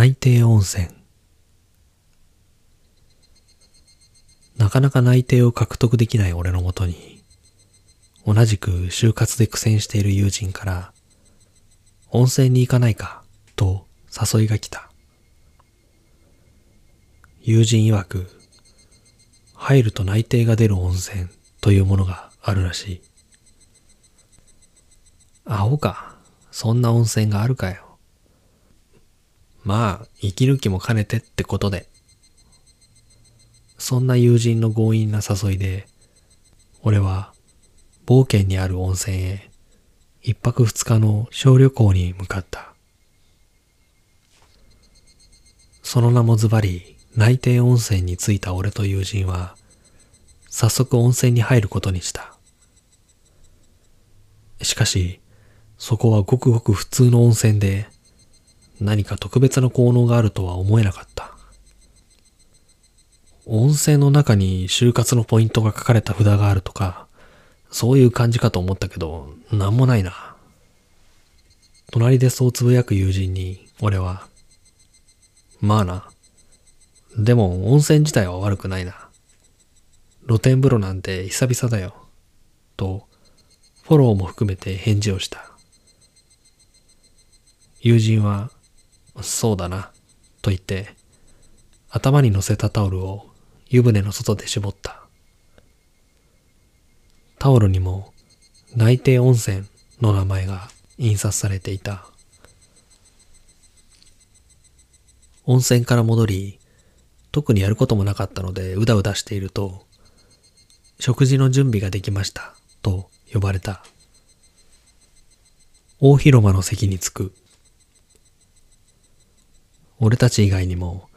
内定温泉。なかなか内定を獲得できない俺のもとに、同じく就活で苦戦している友人から、温泉に行かないか、と誘いが来た。友人曰く、入ると内定が出る温泉というものがあるらしい。アホか。そんな温泉があるかよ。まあ、生きる気も兼ねてってことで。そんな友人の強引な誘いで、俺は、冒険にある温泉へ、一泊二日の小旅行に向かった。その名もズバリ、内定温泉に着いた俺と友人は、早速温泉に入ることにした。しかし、そこはごくごく普通の温泉で、何か特別な効能があるとは思えなかった。温泉の中に就活のポイントが書かれた札があるとか、そういう感じかと思ったけど、なんもないな。隣でそうつぶやく友人に、俺は、まあな。でも温泉自体は悪くないな。露天風呂なんて久々だよ。と、フォローも含めて返事をした。友人は、そうだな、と言って、頭に乗せたタオルを湯船の外で絞った。タオルにも内定温泉の名前が印刷されていた。温泉から戻り、特にやることもなかったのでうだうだしていると、食事の準備ができました、と呼ばれた。大広間の席に着く。俺たち以外にも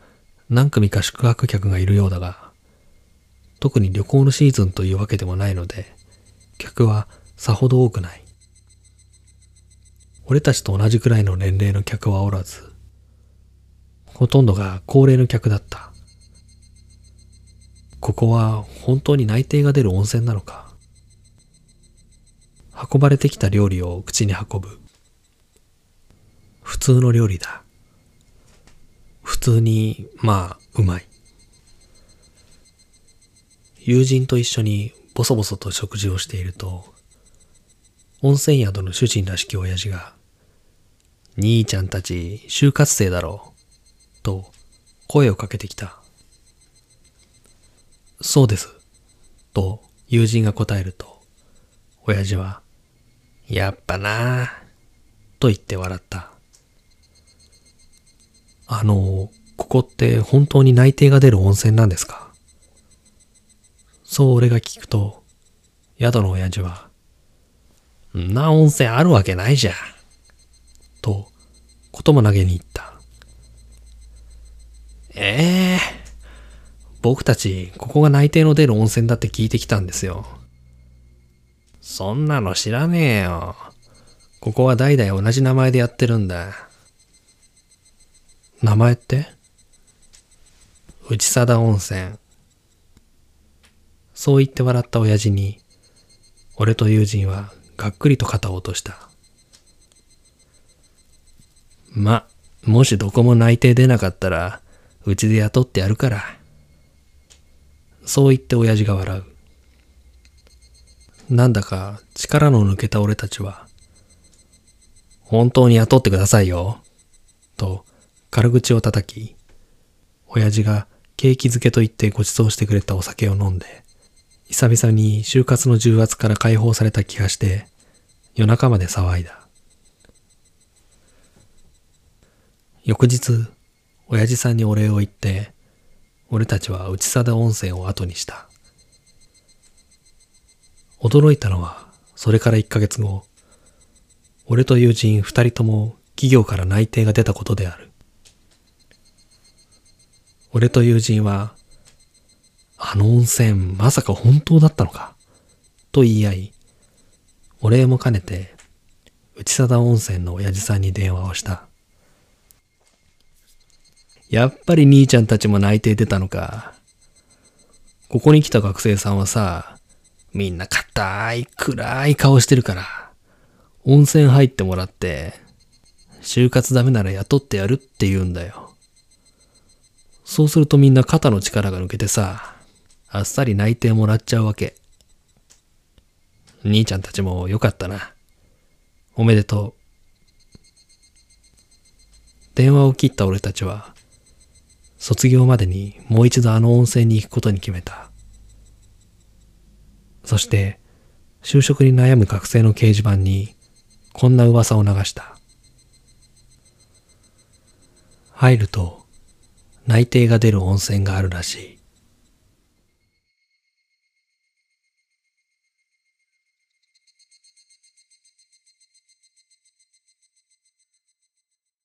何組か宿泊客がいるようだが、特に旅行のシーズンというわけでもないので、客はさほど多くない。俺たちと同じくらいの年齢の客はおらず、ほとんどが高齢の客だった。ここは本当に内定が出る温泉なのか運ばれてきた料理を口に運ぶ。普通の料理だ。普通に、まあ、うまい。友人と一緒にボソボソと食事をしていると、温泉宿の主人らしき親父が、兄ちゃんたち就活生だろう、と声をかけてきた。そうです、と友人が答えると、親父は、やっぱなあ、と言って笑った。あの、ここって本当に内定が出る温泉なんですか？そう俺が聞くと、宿の親父は、んな温泉あるわけないじゃん。と、ことも投げに行った。ええ僕たち、ここが内定の出る温泉だって聞いてきたんですよ。そんなの知らねえよ。ここは代々同じ名前でやってるんだ。名前って？内貞温泉。そう言って笑った親父に、俺と友人はがっくりと肩を落とした。ま、もしどこも内定出なかったら、うちで雇ってやるから。そう言って親父が笑う。なんだか力の抜けた俺たちは、本当に雇ってくださいよ。と、軽口を叩き、親父がケーキ漬けと言ってご馳走してくれたお酒を飲んで、久々に就活の重圧から解放された気がして、夜中まで騒いだ。翌日、親父さんにお礼を言って、俺たちは内貞温泉を後にした。驚いたのは、それから1ヶ月後、俺と友人二人とも企業から内定が出たことである。俺と友人は、あの温泉まさか本当だったのか？と言い合い、お礼も兼ねて、内貞温泉の親父さんに電話をした。やっぱり兄ちゃんたちも内定出たのか？ここに来た学生さんはさ、みんな硬い暗い顔してるから、温泉入ってもらって、就活ダメなら雇ってやるって言うんだよ。そうするとみんな肩の力が抜けてさ、あっさり内定もらっちゃうわけ。兄ちゃんたちもよかったな。おめでとう。電話を切った俺たちは、卒業までにもう一度あの温泉に行くことに決めた。そして、就職に悩む学生の掲示板に、こんな噂を流した。入ると、内定が出る温泉があるらしい。